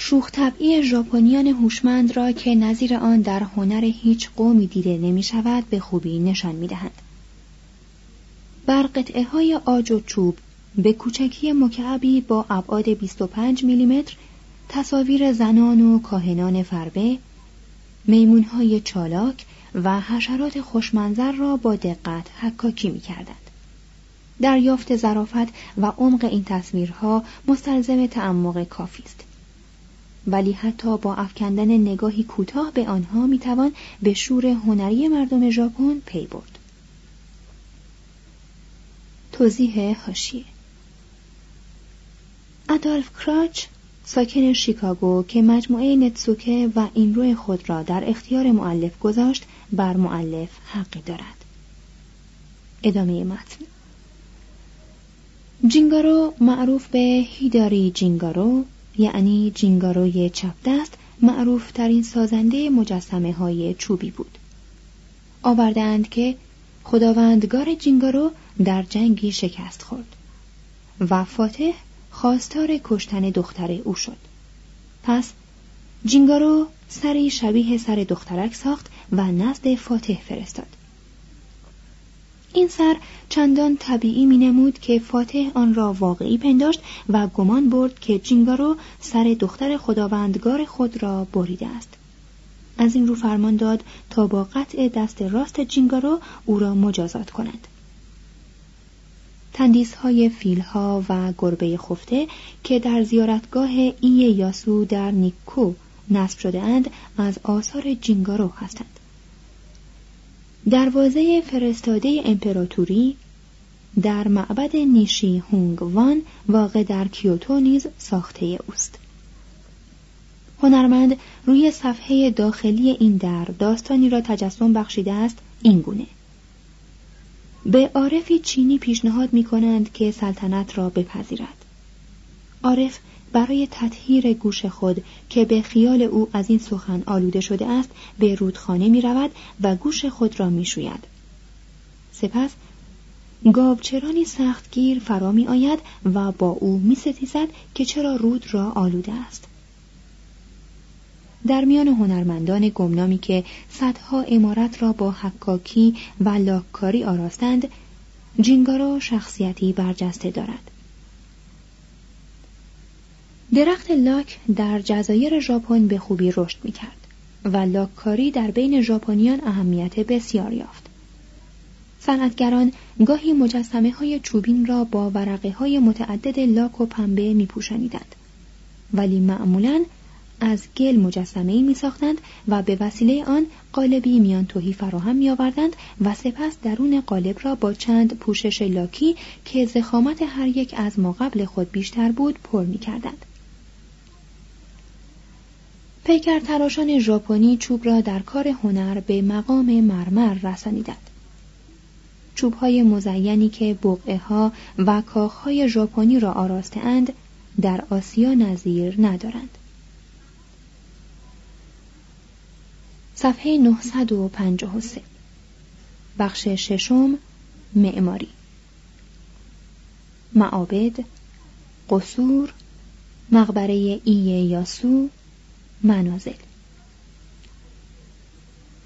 شوخ طبعی ژاپنیان هوشمند را که نظیر آن در هنر هیچ قومی دیده نمی شود به خوبی نشان می دهند. بر قطعه های آج و چوب به کوچکی مکعبی با ابعاد 25 میلیمتر تصاویر زنان و کاهنان فربه، میمونهای چالاک و حشرات خوشمنظر را با دقت حکاکی می کردند. دریافت ظرافت و عمق این تصویرها مستلزم تعمق کافی است. ولی حتی با افکندن نگاهی کوتاه به آنها می‌توان به شور هنری مردم ژاپن پی برد. توضیح حاشیه ادالف کراچ ساکن شیکاگو که مجموعه نتسوکه و این روی خود را در اختیار معلف گذاشت بر معلف حقی دارد. ادامه متن جینگارو معروف به هیداری جینگارو یعنی جینگاروی چپ دست معروف ترین سازنده مجسمه های چوبی بود. آوردند که خداوندگار جینگارو در جنگی شکست خورد و فاتح خواستار کشتن دختر او شد. پس جینگارو سری شبیه سر دخترک ساخت و نزد فاتح فرستاد. این سر چندان طبیعی می نمود که فاتح آن را واقعی پنداشت و گمان برد که جینگارو سر دختر خداوندگار خود را بریده است. از این رو فرمان داد تا با قطع دست راست جینگارو او را مجازات کند. تندیس های فیل ها و گربه خفته که در زیارتگاه ای یاسو در نیکو نصب شده اند از آثار جینگارو هستند. دروازه فرستاده امپراتوری در معبد نیشی هونگ وان واقع در کیوتو نیز ساخته اوست. هنرمند روی صفحه داخلی این در داستانی را تجسم بخشیده است این گونه به عارفی چینی پیشنهاد می کنند که سلطنت را بپذیرد عارف برای تطهیر گوش خود که به خیال او از این سخن آلوده شده است به رودخانه می رود و گوش خود را می شوید. سپس گاوچرانی سختگیر فرا می آید و با او می ستیزد که چرا رود را آلوده است. در میان هنرمندان گمنامی که صدها امارت را با حکاکی و لاککاری آراستند جینگارو شخصیتی برجسته دارد درخت لاک در جزایر ژاپن به خوبی رشد می کرد و لاککاری در بین ژاپنیان اهمیت بسیار یافت. صنعتگران گاهی مجسمه های چوبین را با ورقه های متعدد لاک و پنبه می پوشنیدند. ولی معمولا از گل مجسمه می ساختند و به وسیله آن قالبی میان توهی فراهم می آوردند و سپس درون قالب را با چند پوشش لاکی که زخامت هر یک از ما قبل خود بیشتر بود پر می کردند. پیکر تراشان ژاپنی چوب را در کار هنر به مقام مرمر رسانیدند. چوبهای مزینی که بقعه ها و کاخهای ژاپنی را آراسته اند در آسیا نظیر ندارند. صفحه 953 بخش ششم معماری معابد قصور مقبره ای یاسو منازل.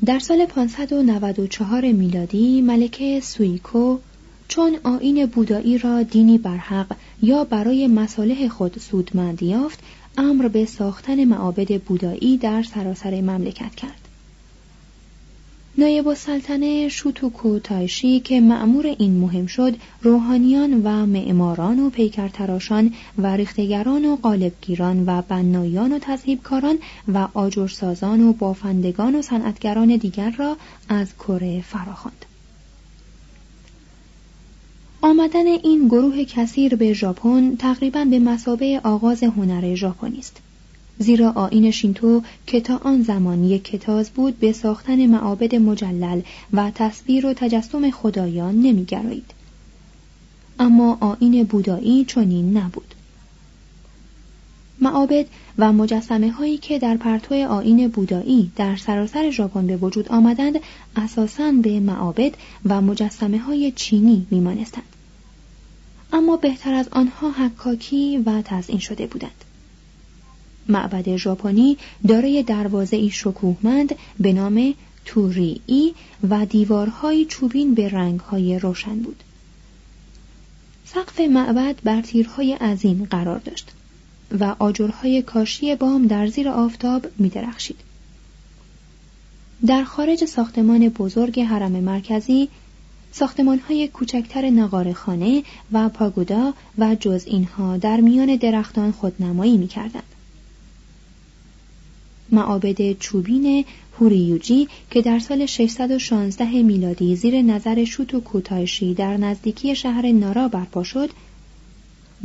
در سال 594 میلادی ملکه سویکو چون آین بودایی را دینی برحق یا برای مصالح خود سودمند یافت امر به ساختن معابد بودایی در سراسر مملکت کرد. نایب السلطنه شوتوکو تایشی که معمور این مهم شد روحانیان و معماران و پیکرتراشان و ریختگران و قالبگیران و بنایان و تذهیبکاران و آجرسازان و بافندگان و صنعتگران دیگر را از کره فراخواند. آمدن این گروه کثیر به ژاپن تقریبا به مسابه آغاز هنر ژاپنی است. زیرا آین شینتو که تا آن زمان یک کتاز بود به ساختن معابد مجلل و تصویر و تجسم خدایان نمیگرایید. اما آین بودایی چنین نبود. معابد و مجسمه هایی که در پرتو آین بودایی در سراسر ژاپن به وجود آمدند اساساً به معابد و مجسمه های چینی میمانستند. اما بهتر از آنها حکاکی و تزئین شده بودند. معبد ژاپنی دارای دروازه شکوهمند به نام توری و دیوارهای چوبین به رنگهای روشن بود. سقف معبد بر تیرهای عظیم قرار داشت و آجرهای کاشی بام در زیر آفتاب می درخشید. در خارج ساختمان بزرگ حرم مرکزی ساختمانهای کوچکتر نقارخانه و پاگودا و جز اینها در میان درختان خودنمایی می کردند. معابد چوبین هوریوجی که در سال 616 میلادی زیر نظر شوتو کوتایشی در نزدیکی شهر نارا برپا شد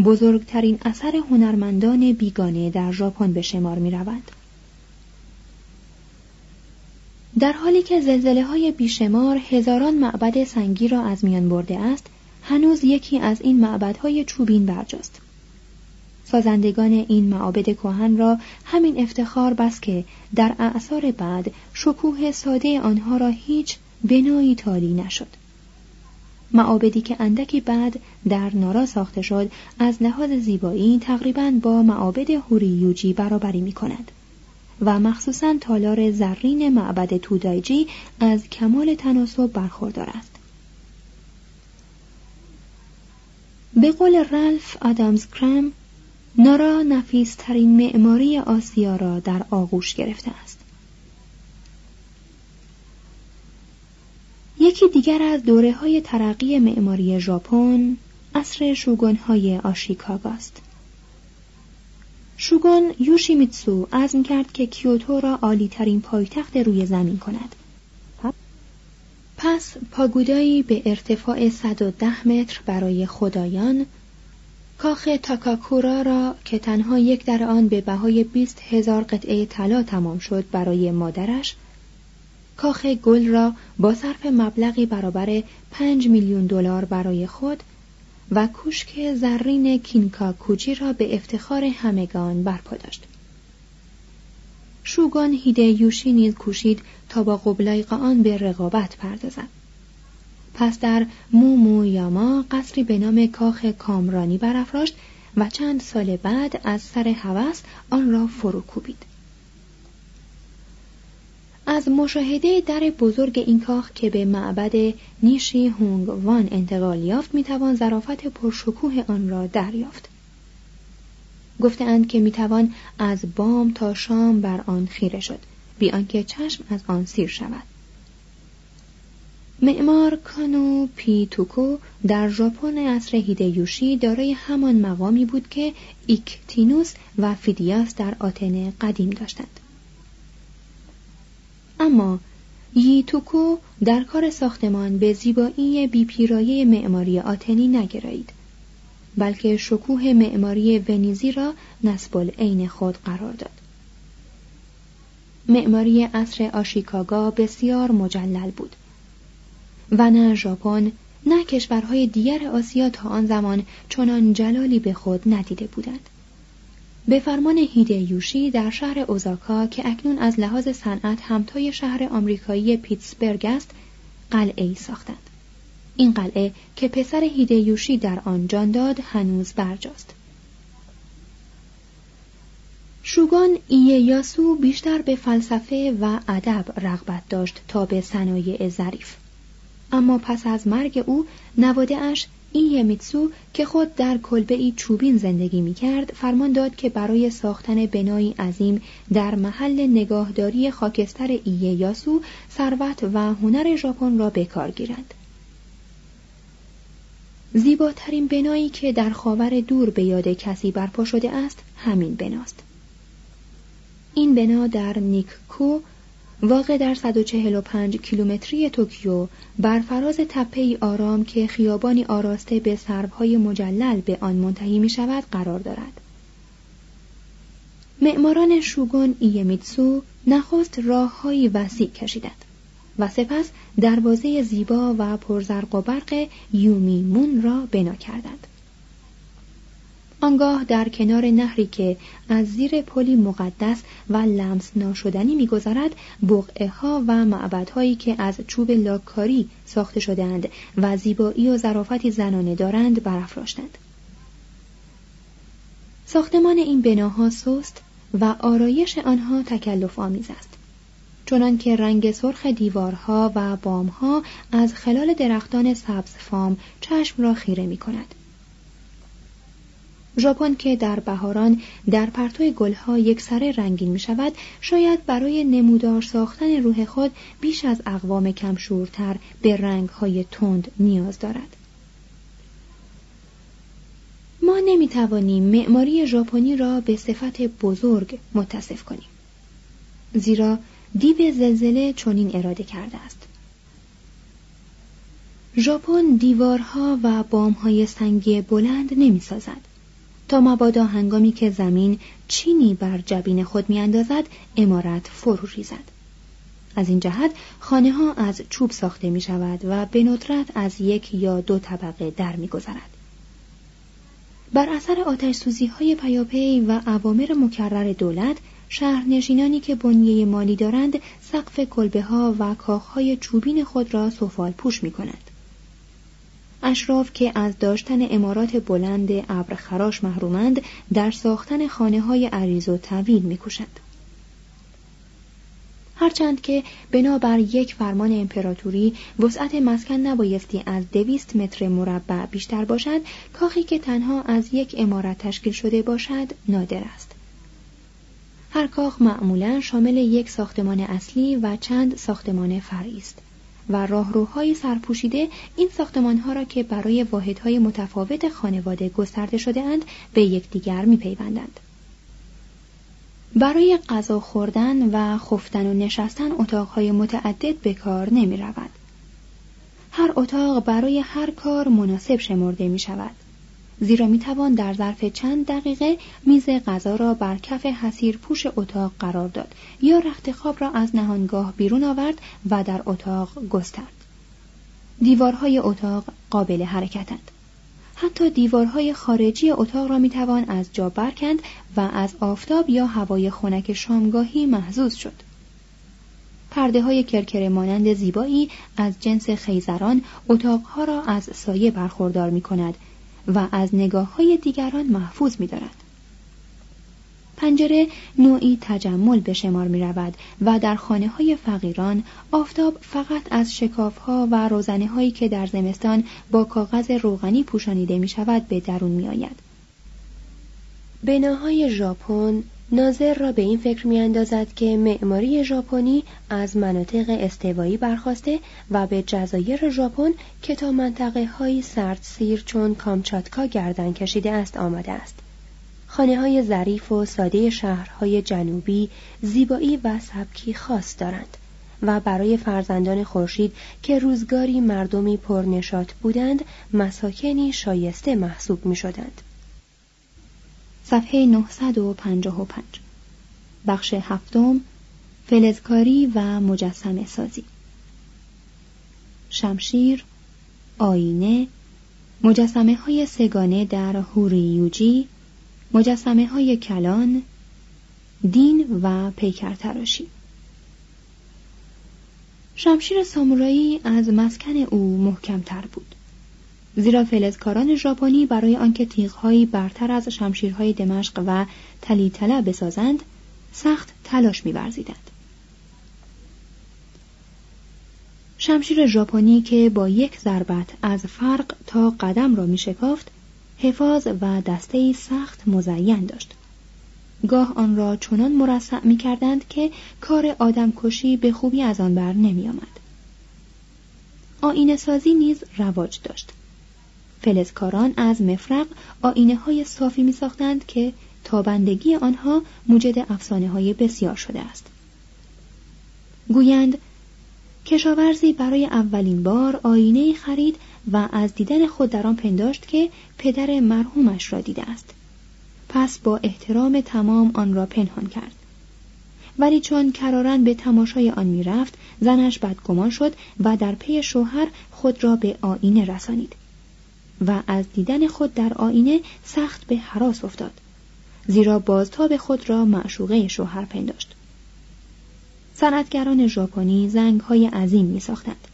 بزرگترین اثر هنرمندان بیگانه در ژاپن به شمار می روند. در حالی که زلزله های بیشمار هزاران معبد سنگی را از میان برده است هنوز یکی از این معبدهای چوبین برجاست سازندگان این معابد کهن را همین افتخار بس که در اعثار بعد شکوه ساده آنها را هیچ بنایی تالی نشد. معابدی که اندکی بعد در نارا ساخته شد از لحاظ زیبایی تقریبا با معابد هوریوجی برابری می کند و مخصوصا تالار زرین معبد تودایجی از کمال تناسب برخوردار است. به قول رالف آدامز کرم نارا نفیسترین معماری آسیا را در آغوش گرفته است. یکی دیگر از دوره های ترقی معماری ژاپن عصر شوگون های آشیکاگا است. شوگون یوشیمیتسو عزم کرد که کیوتو را عالی ترین پایتخت روی زمین کند. پس پاگودایی به ارتفاع 110 متر برای خدایان کاخ تاکاکورا را که تنها یک در آن به بهای بیست هزار قطعه طلا تمام شد برای مادرش کاخ گل را با صرف مبلغی برابر پنج میلیون دلار برای خود و کوشک زرین کینکا کوچی را به افتخار همگان برپا داشت. شوگان هیده یوشی نیز کوشید تا با قبلایق آن به رقابت پردازد. پس در مومو یاما قصری به نام کاخ کامرانی برافراشت و چند سال بعد از سر هوس آن را فرو کوبید. از مشاهده در بزرگ این کاخ که به معبد نیشی هونگ وان انتقال یافت می‌توان ظرافت پرشکوه آن را دریافت. گفتند که می‌توان از بام تا شام بر آن خیره شد بی آنکه چشم از آن سیر شود معمار کانو ییتوکو در ژاپن عصر هیدیوشی دارای همان مقامی بود که ایکتینوس و فیدیاس در آتن قدیم داشتند. اما ییتوکو در کار ساختمان به زیبایی بیپیرایه معماری آتنی نگرایید بلکه شکوه معماری ونیزی را نسب عین خود قرار داد. معماری عصر آشیکاگا بسیار مجلل بود. و نه ژاپن نه کشورهای دیگر آسیا تا آن زمان چنان جلالی به خود ندیده بودند. به فرمان یوشی در شهر اوزاکا که اکنون از لحاظ صنعت همتای شهر آمریکایی پیتسبرگ است قلعه ای ساختند. این قلعه که پسر یوشی در آن جان داد هنوز برجاست. شوگان یاسو بیشتر به فلسفه و ادب رغبت داشت تا به صنایع ظریف. اما پس از مرگ او نواده اش میتسو که خود در کلبه ای چوبین زندگی می کرد فرمان داد که برای ساختن بنایی عظیم در محل نگاهداری خاکستر ایه یاسو ثروت و هنر ژاپن را به کار گیرند. زیباترین بنایی که در خاور دور به یاد کسی برپا شده است همین بناست. این بنا در نیککو واقع در 145 کیلومتری توکیو بر فراز تپه آرام که خیابانی آراسته به سربهای مجلل به آن منتهی می شود قرار دارد. معماران شوگون ایمیتسو نخست راههایی وسیع کشیدند و سپس دروازه زیبا و پرزرق و برق یومی مون را بنا کردند. آنگاه در کنار نهری که از زیر پلی مقدس و لمس ناشدنی میگذرد بقعه ها و معبدهایی که از چوب لاکاری ساخته شدهاند و زیبایی و ظرافتی زنانه دارند برافراشتند ساختمان این بناها سست و آرایش آنها تکلف آمیز است چنان که رنگ سرخ دیوارها و بامها از خلال درختان سبز فام چشم را خیره می کند. ژاپن که در بهاران در پرتو گلها یک سره رنگین می شود شاید برای نمودار ساختن روح خود بیش از اقوام کمشورتر به رنگهای تند نیاز دارد. ما نمی توانیم معماری ژاپنی را به صفت بزرگ متصف کنیم زیرا دیو زلزله چنین اراده کرده است. ژاپن دیوارها و بامهای سنگی بلند نمی سازد تا مبادا هنگامی که زمین چینی بر جبین خود میاندازد امارت فرو ریزد از این جهت خانه ها از چوب ساخته می شود و به ندرت از یک یا دو طبقه در می گذرد. بر اثر آتش سوزی های پیاپی و عوامر مکرر دولت شهرنشینانی که بنیه مالی دارند سقف کلبه ها و کاخ های چوبین خود را سفال پوش می کنند. اشراف که از داشتن امارات بلند ابر خراش محرومند در ساختن خانه های عریض و طویل میکوشند هرچند که بنابر یک فرمان امپراتوری وسعت مسکن نبایستی از دویست متر مربع بیشتر باشد کاخی که تنها از یک امارت تشکیل شده باشد نادر است. هر کاخ معمولا شامل یک ساختمان اصلی و چند ساختمان فرعی است. و راهروهای سرپوشیده این ساختمانها را که برای واحدهای متفاوت خانواده گسترده شده اند به یکدیگر میپیوندند. برای غذا خوردن و خفتن و نشستن اتاقهای متعدد به کار نمی رود. هر اتاق برای هر کار مناسب شمرده می شود. زیرا می توان در ظرف چند دقیقه میز غذا را بر کف حسیر پوش اتاق قرار داد یا رخت خواب را از نهانگاه بیرون آورد و در اتاق گسترد. دیوارهای اتاق قابل حرکتند. حتی دیوارهای خارجی اتاق را می توان از جا برکند و از آفتاب یا هوای خنک شامگاهی محزوز شد. پرده های کرکر مانند زیبایی از جنس خیزران اتاقها را از سایه برخوردار می کند و از نگاه های دیگران محفوظ می دارد. پنجره نوعی تجمل به شمار می رود و در خانه های فقیران آفتاب فقط از شکاف ها و روزنه هایی که در زمستان با کاغذ روغنی پوشانیده می شود به درون می آید. بناهای ژاپن ناظر را به این فکر میاندازد که معماری ژاپنی از مناطق استوایی برخواسته و به جزایر ژاپن که تا منطقه های سیر چون کامچاتکا گردن کشیده است آمده است خانه های ظریف و ساده شهرهای جنوبی زیبایی و سبکی خاص دارند و برای فرزندان خورشید که روزگاری مردمی پرنشات بودند مساکنی شایسته محسوب می شدند. صفحه 955 بخش هفتم فلزکاری و مجسمه سازی. شمشیر آینه مجسمه های سگانه در هوریوجی مجسمه های کلان دین و پیکر تراشی شمشیر سامورایی از مسکن او محکمتر بود. زیرا فلزکاران ژاپنی برای آنکه تیغهایی برتر از شمشیرهای دمشق و تلیتله بسازند سخت تلاش می‌ورزیدند شمشیر ژاپنی که با یک ضربت از فرق تا قدم را میشکافت حفاظ و دسته سخت مزین داشت گاه آن را چنان مرصع می کردند که کار آدمکشی به خوبی از آن بر نمی آمد. آینه سازی نیز رواج داشت. فلزکاران از مفرق آینه های صافی می ساختند که تابندگی آنها موجد افسانه های بسیار شده است. گویند کشاورزی برای اولین بار آینه خرید و از دیدن خود در آن پنداشت که پدر مرحومش را دیده است. پس با احترام تمام آن را پنهان کرد. ولی چون کرارن به تماشای آن می‌رفت زنش بدگمان شد و در پی شوهر خود را به آینه رسانید و از دیدن خود در آینه سخت به حراس افتاد زیرا بازتاب خود را معشوقه شوهر پنداشت صنعتگران ژاپنی زنگ های عظیم می ساختند.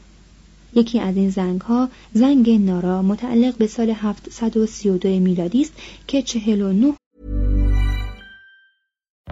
یکی از این زنگ ها زنگ نارا متعلق به سال 732 میلادی است که 49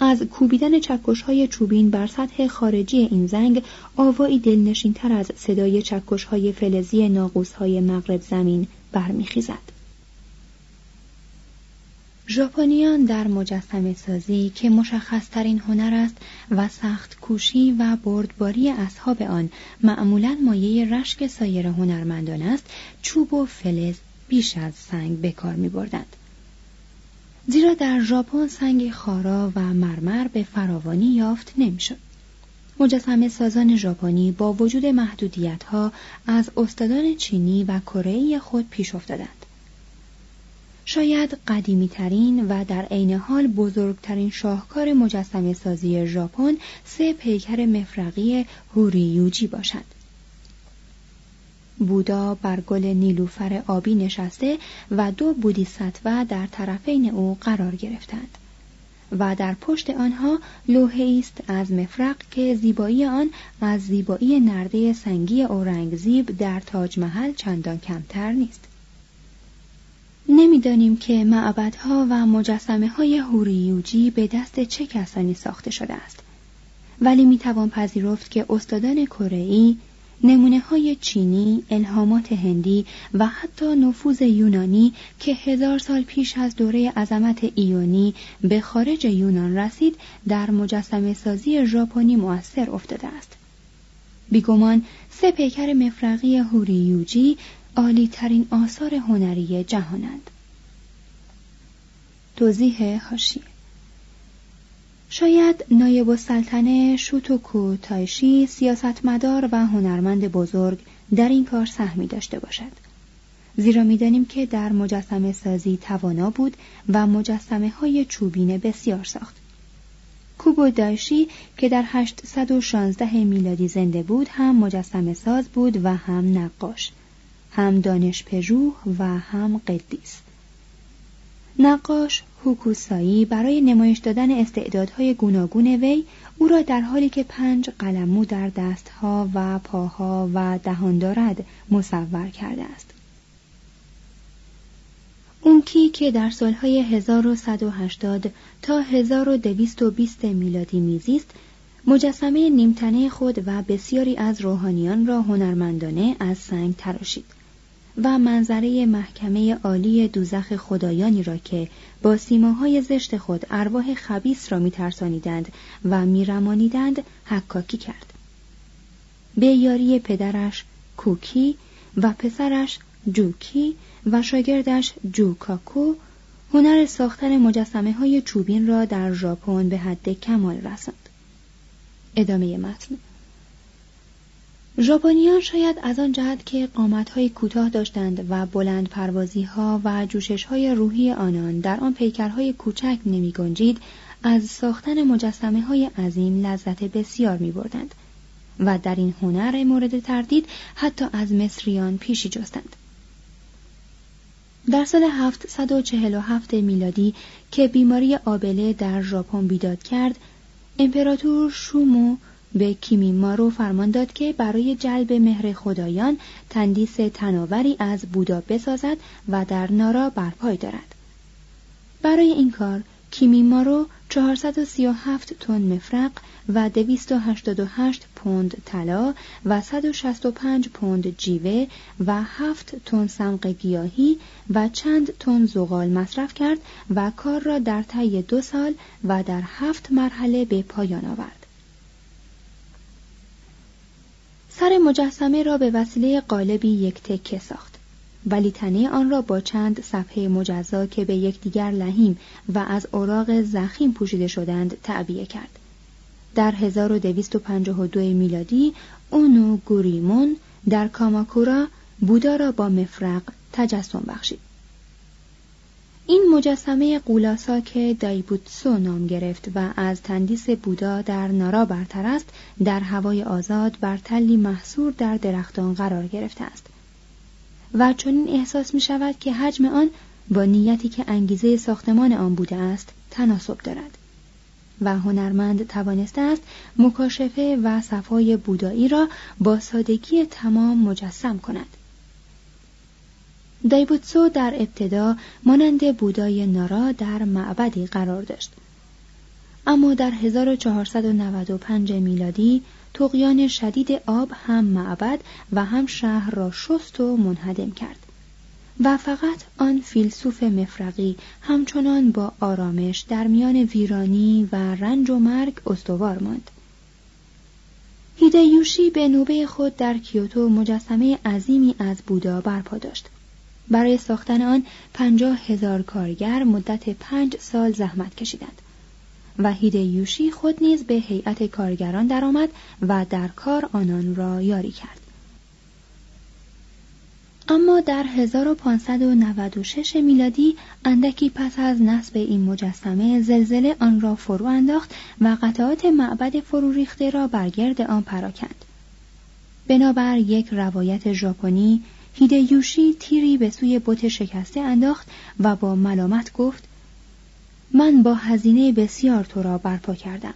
از کوبیدن چکش های چوبین بر سطح خارجی این زنگ آوایی دلنشین تر از صدای چکش های فلزی ناقوس های مغرب زمین برمیخیزد. ژاپنیان در مجسمه سازی که مشخص ترین هنر است و سخت کوشی و بردباری اصحاب آن معمولا مایه رشک سایر هنرمندان است چوب و فلز بیش از سنگ به کار می بردند. زیرا در ژاپن سنگ خارا و مرمر به فراوانی یافت نمی‌شد. مجسمه سازان ژاپنی با وجود محدودیت ها از استادان چینی و کره خود پیش افتادند. شاید قدیمی ترین و در عین حال بزرگترین شاهکار مجسمه سازی ژاپن سه پیکر مفرقی هوریوجی باشد. بودا بر گل نیلوفر آبی نشسته و دو بودیساتوا در طرفین او قرار گرفتند و در پشت آنها لوحه است از مفرق که زیبایی آن از زیبایی نرده سنگی اورنگزیب در تاج محل چندان کمتر نیست. نمی‌دانیم که معبدها و مجسمه های هوریوجی به دست چه کسانی ساخته شده است ولی می‌توان پذیرفت که استادان کره نمونه های چینی، الهامات هندی و حتی نفوذ یونانی که هزار سال پیش از دوره عظمت ایونی به خارج یونان رسید در مجسمه سازی ژاپنی مؤثر افتاده است. بیگمان سه پیکر مفرقی هوریوجی عالی ترین آثار هنری جهانند. توضیح هاشیه شاید نایب السلطنه شوتوکو تایشی سیاستمدار و هنرمند بزرگ در این کار سهمی داشته باشد زیرا می‌دانیم که در مجسمه سازی توانا بود و مجسمه های چوبین بسیار ساخت. کوبو دایشی که در 816 میلادی زنده بود هم مجسمه ساز بود و هم نقاش هم دانش پژوه و هم قدیس نقاش هوکوسایی برای نمایش دادن استعدادهای گوناگون وی او را در حالی که پنج قلمو در دستها و پاها و دهان دارد مصور کرده است. اونکی که در سالهای 1180 تا 1220 میلادی میزیست مجسمه نیمتنه خود و بسیاری از روحانیان را هنرمندانه از سنگ تراشید. و منظره محکمه عالی دوزخ خدایانی را که با سیماهای زشت خود ارواح خبیس را میترسانیدند و میرمانیدند حکاکی کرد به یاری پدرش کوکی و پسرش جوکی و شاگردش جوکاکو هنر ساختن مجسمه های چوبین را در ژاپن به حد کمال رساند. ادامه متن ژاپنیان شاید از آن جهت که های کوتاه داشتند و بلند پروازی ها و جوشش های روحی آنان در آن پیکرهای کوچک نمی گنجید از ساختن مجسمه های عظیم لذت بسیار می بردند و در این هنر مورد تردید حتی از مصریان پیشی جستند. در سال 747 میلادی که بیماری آبله در ژاپن بیداد کرد، امپراتور شومو به کیمیمارو فرمان داد که برای جلب مهر خدایان تندیس تناوری از بودا بسازد و در نارا برپای دارد. برای این کار کیمیمارو 437 تن مفرق و 288 پوند طلا و 165 پوند جیوه و 7 تن سمق گیاهی و چند تن زغال مصرف کرد و کار را در طی دو سال و در هفت مرحله به پایان آورد. سر مجسمه را به وسیله قالبی یک تکه ساخت. ولی تنه آن را با چند صفحه مجزا که به یکدیگر لحیم و از اوراق زخیم پوشیده شدند تعبیه کرد. در 1252 میلادی اونو گوریمون در کاماکورا بودا را با مفرق تجسم بخشید. این مجسمه قولاسا که دایبوتسو نام گرفت و از تندیس بودا در نارا برتر است در هوای آزاد بر تلی محصور در درختان قرار گرفته است. و چنین احساس می شود که حجم آن با نیتی که انگیزه ساختمان آن بوده است تناسب دارد. و هنرمند توانسته است مکاشفه و صفای بودایی را با سادگی تمام مجسم کند. دایبوتسو در ابتدا مانند بودای نارا در معبدی قرار داشت. اما در 1495 میلادی تقیان شدید آب هم معبد و هم شهر را شست و منهدم کرد و فقط آن فیلسوف مفرقی همچنان با آرامش در میان ویرانی و رنج و مرگ استوار ماند. هیدیوشی به نوبه خود در کیوتو مجسمه عظیمی از بودا برپا داشت. برای ساختن آن پنجاه هزار کارگر مدت پنج سال زحمت کشیدند و هیدیوشی خود نیز به هیئت کارگران درآمد و در کار آنان را یاری کرد اما در 1596 میلادی اندکی پس از نصب این مجسمه زلزله آن را فرو انداخت و قطعات معبد فرو ریخته را برگرد آن پراکند. بنابر یک روایت ژاپنی هیدیوشی تیری به سوی بت شکسته انداخت و با ملامت گفت من با هزینه بسیار تو را برپا کردم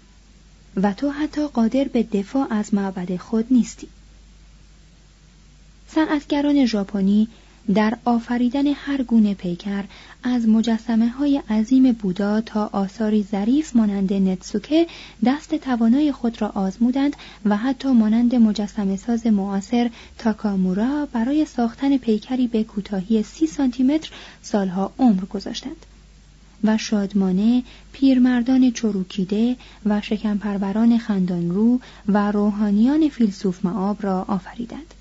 و تو حتی قادر به دفاع از معبد خود نیستی. صنعتگران ژاپنی در آفریدن هر گونه پیکر از مجسمه های عظیم بودا تا آثاری ظریف مانند نتسوکه دست توانای خود را آزمودند و حتی مانند مجسمه ساز معاصر تاکامورا برای ساختن پیکری به کوتاهی سی سانتیمتر سالها عمر گذاشتند. و شادمانه پیرمردان چروکیده و شکمپروران خندانرو و روحانیان فیلسوف معاب را آفریدند.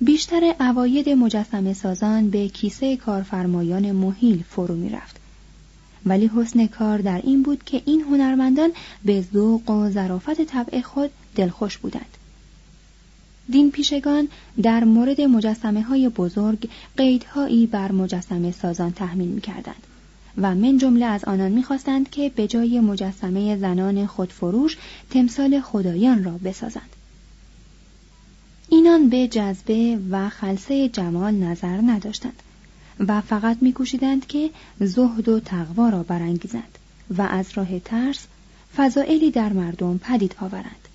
بیشتر اواید مجسم سازان به کیسه کارفرمایان محیل فرو می رفت. ولی حسن کار در این بود که این هنرمندان به ذوق و ظرافت طبع خود دلخوش بودند. دین پیشگان در مورد مجسمه های بزرگ قیدهایی بر مجسمه سازان تحمیل می کردند و من جمله از آنان می‌خواستند که به جای مجسمه زنان خودفروش تمثال خدایان را بسازند. اینان به جذبه و خلصه جمال نظر نداشتند و فقط میکوشیدند که زهد و تقوا را برانگیزند و از راه ترس فضائلی در مردم پدید آورند.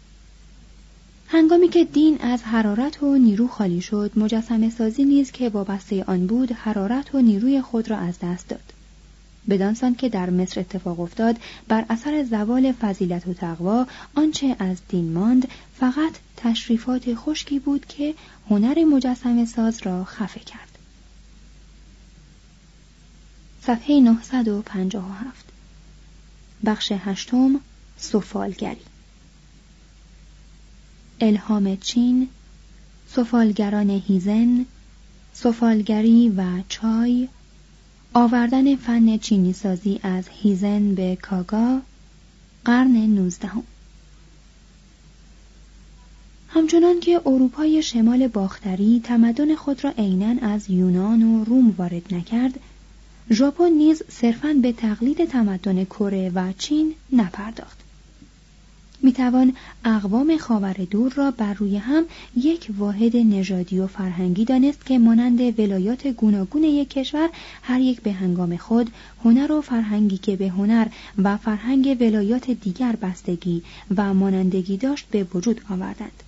هنگامی که دین از حرارت و نیرو خالی شد مجسمه سازی نیز که وابسته آن بود حرارت و نیروی خود را از دست داد بدانسان که در مصر اتفاق افتاد بر اثر زوال فضیلت و تقوا آنچه از دین ماند فقط تشریفات خشکی بود که هنر مجسمه ساز را خفه کرد. صفحه 957 بخش هشتم سفالگری. الهام چین سفالگران هیزن سفالگری و چای آوردن فن چینی سازی از هیزن به کاگا قرن نوزدهم. همچنان که اروپای شمال باختری تمدن خود را عینا از یونان و روم وارد نکرد ژاپن نیز صرفا به تقلید تمدن کره و چین نپرداخت. می‌توان اقوام خاور دور را بر روی هم یک واحد نژادی و فرهنگی دانست که مانند ولایات گوناگون یک کشور هر یک به هنگام خود هنر و فرهنگی که به هنر و فرهنگ ولایات دیگر بستگی و مانندگی داشت به وجود آوردند.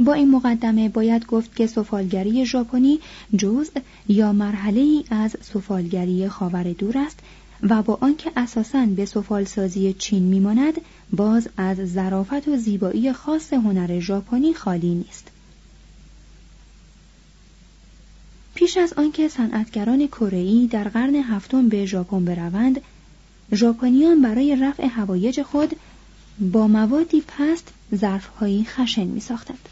با این مقدمه باید گفت که سفالگری ژاپنی جزء یا مرحله ای از سفالگری خاور دور است و با آنکه اساساً به سفالسازی چین میماند باز از ظرافت و زیبایی خاص هنر ژاپنی خالی نیست پیش از آنکه صنعتگران کره‌ای در قرن هفتم به ژاپن بروند ژاپنیان برای رفع هوایج خود با موادی پست ظرفهایی خشن می ساختند.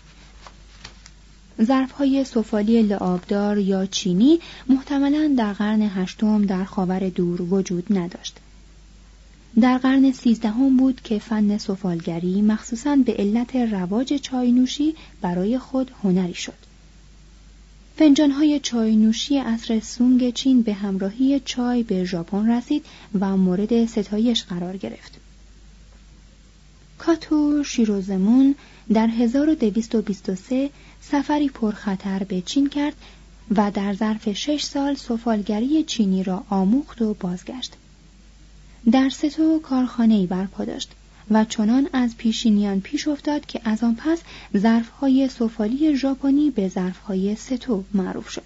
ظرفهای سفالی لعابدار یا چینی محتملا در قرن هشتم در خاور دور وجود نداشت. در قرن سیزدهم بود که فن سفالگری مخصوصا به علت رواج چای نوشی برای خود هنری شد. فنجانهای چای نوشی اصر سونگ چین به همراهی چای به ژاپن رسید و مورد ستایش قرار گرفت. کاتو شیروزمون در 1223 سفری پرخطر به چین کرد و در ظرف شش سال سفالگری چینی را آموخت و بازگشت. در ستو کارخانه‌ای برپا داشت و چنان از پیشینیان پیش افتاد که از آن پس ظرفهای سفالی ژاپنی به ظرفهای ستو معروف شد.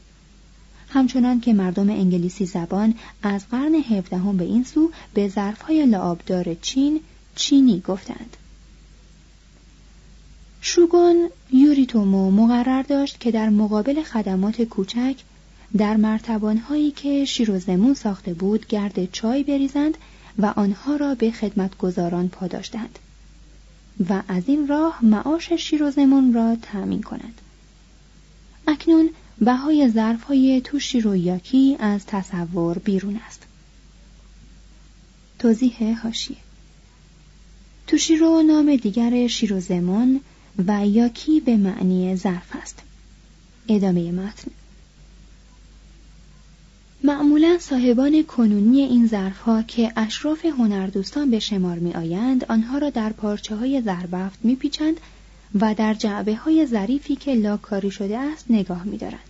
همچنان که مردم انگلیسی زبان از قرن هفدهم به این سو به ظرفهای لعابدار چین چینی گفتند. شوگون یوریتومو مقرر داشت که در مقابل خدمات کوچک در مرتبانهایی که شیروزمون ساخته بود گرد چای بریزند و آنها را به خدمتگزاران پاداش دهند و از این راه معاش شیروزمون را تأمین کنند اکنون بهای ظرفهای توشیرویاکی از تصور بیرون است. توضیح هاشیه توشیرو نام دیگر شیروزمون و یاکی به معنی ظرف است ادامه متن معمولا صاحبان کنونی این ظرفها که اشراف هنردوستان به شمار می آیند آنها را در پارچه های زربفت می پیچند و در جعبه های ظریفی که لاکاری شده است نگاه می دارند.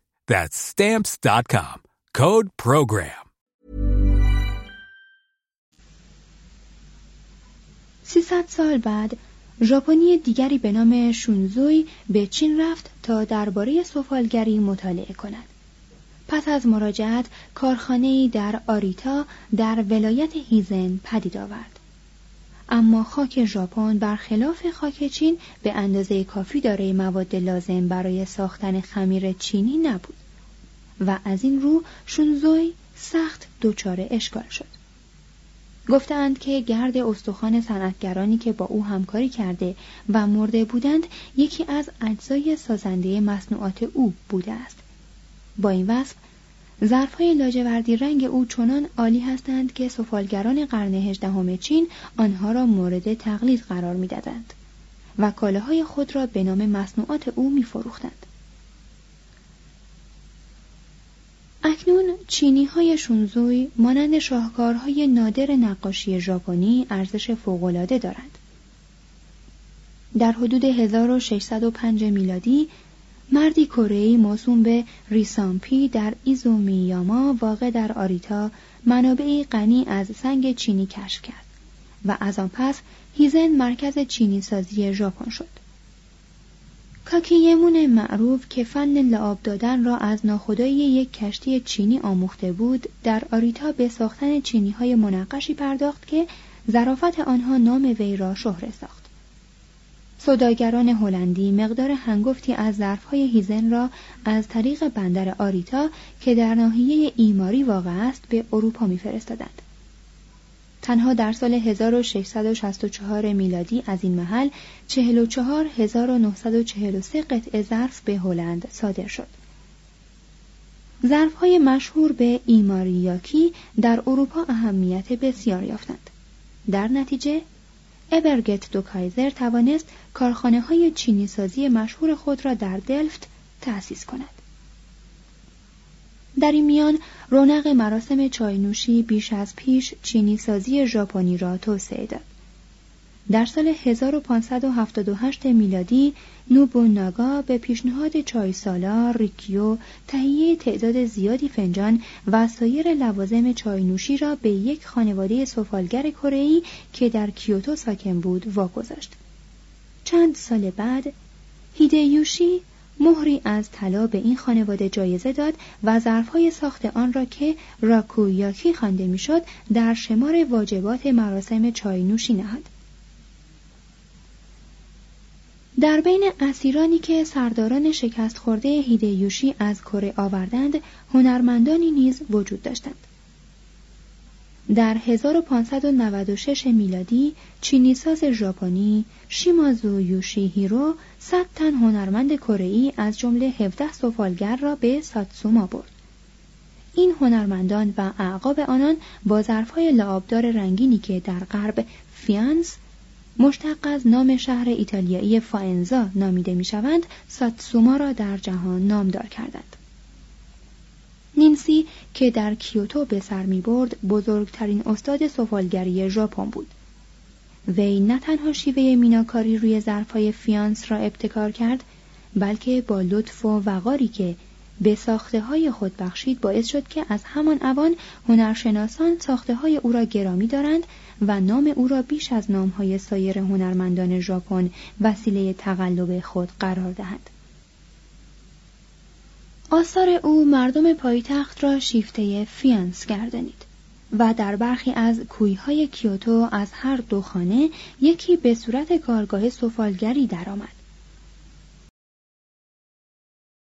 That's stamps.com. Code program. 300 سال بعد ژاپنی دیگری به نام شونزوی به چین رفت تا درباره سفالگری مطالعه کند. پس از مراجعت کارخانه‌ای در آریتا در ولایت هیزن پدید آورد. اما خاک ژاپن برخلاف خاک چین به اندازه کافی دارای مواد لازم برای ساختن خمیر چینی نبود و از این رو شونزوی سخت دچار اشکال شد. گفتند که گرد استخوان صنعتگرانی که با او همکاری کرده و مرده بودند یکی از اجزای سازنده مصنوعات او بوده است. با این وصف ظرفهای لاجوردی رنگ او چنان عالی هستند که سفالگران قرن هجدهم چین آنها را مورد تقلید قرار می‌دادند و کالاهای خود را به نام مصنوعات او میفروختند اکنون چینی های شونزوی مانند شاهکارهای نادر نقاشی ژاپنی ارزش فوقالعاده دارند. در حدود 1605 میلادی مردی کره‌ای موسوم به ریسامپی در ایزومیاما واقع در آریتا منابعی غنی از سنگ چینی کشف کرد و از آن پس هیزن مرکز چینی سازی ژاپن شد. کاکیمون معروف که فن لعاب دادن را از ناخدایی یک کشتی چینی آموخته بود در آریتا به ساختن چینی های منقشی پرداخت که ظرافت آنها نام وی را شهره ساخت سوداگران هلندی مقدار هنگفتی از ظرفهای هیزن را از طریق بندر آریتا که در ناحیه ایماری واقع است به اروپا میفرستادند تنها در سال 1664 میلادی از این محل 44943 قطعه ظرف به هلند صادر شد. ظرف های مشهور به ایماریاکی در اروپا اهمیت بسیار یافتند. در نتیجه ابرگت دو توانست کارخانه های چینی سازی مشهور خود را در دلفت تأسیس کند. در این میان رونق مراسم چاینوشی بیش از پیش چینی سازی ژاپنی را توسعه داد. در سال 1578 میلادی نوبوناگا به پیشنهاد چای سالار ریکیو تهیه تعداد زیادی فنجان و سایر لوازم چاینوشی را به یک خانواده سفالگر کره‌ای که در کیوتو ساکن بود واگذاشت. چند سال بعد هیدیوشی مهری از طلا به این خانواده جایزه داد و ظرفهای ساخت آن را که راکویاکی خوانده می‌شد در شمار واجبات مراسم چای نوشی نهاد در بین اسیرانی که سرداران شکست خورده هیدیوشی از کره آوردند هنرمندانی نیز وجود داشتند. در 1596 میلادی چینیساز ژاپنی شیمازو یوشیهیرو صد تن هنرمند کره از جمله 17 سفالگر را به ساتسوما برد. این هنرمندان و اعقاب آنان با ظرفهای لعابدار رنگینی که در غرب فیانس مشتق از نام شهر ایتالیایی فاینزا نامیده می‌شوند ساتسوما را در جهان نامدار کردند. نینسی که در کیوتو به سر می برد بزرگترین استاد سفالگری ژاپن بود. وی نه تنها شیوه میناکاری روی ظرفهای فیانس را ابتکار کرد بلکه با لطف و وقاری که به ساخته های خود بخشید باعث شد که از همان اوان هنرشناسان ساخته های او را گرامی دارند و نام او را بیش از نام های سایر هنرمندان ژاپن وسیله تقلب خود قرار دهند. آثار او مردم پایتخت را شیفته فیانس گردانید و در برخی از کویهای کیوتو از هر دو خانه یکی به صورت کارگاه سفالگری درآمد.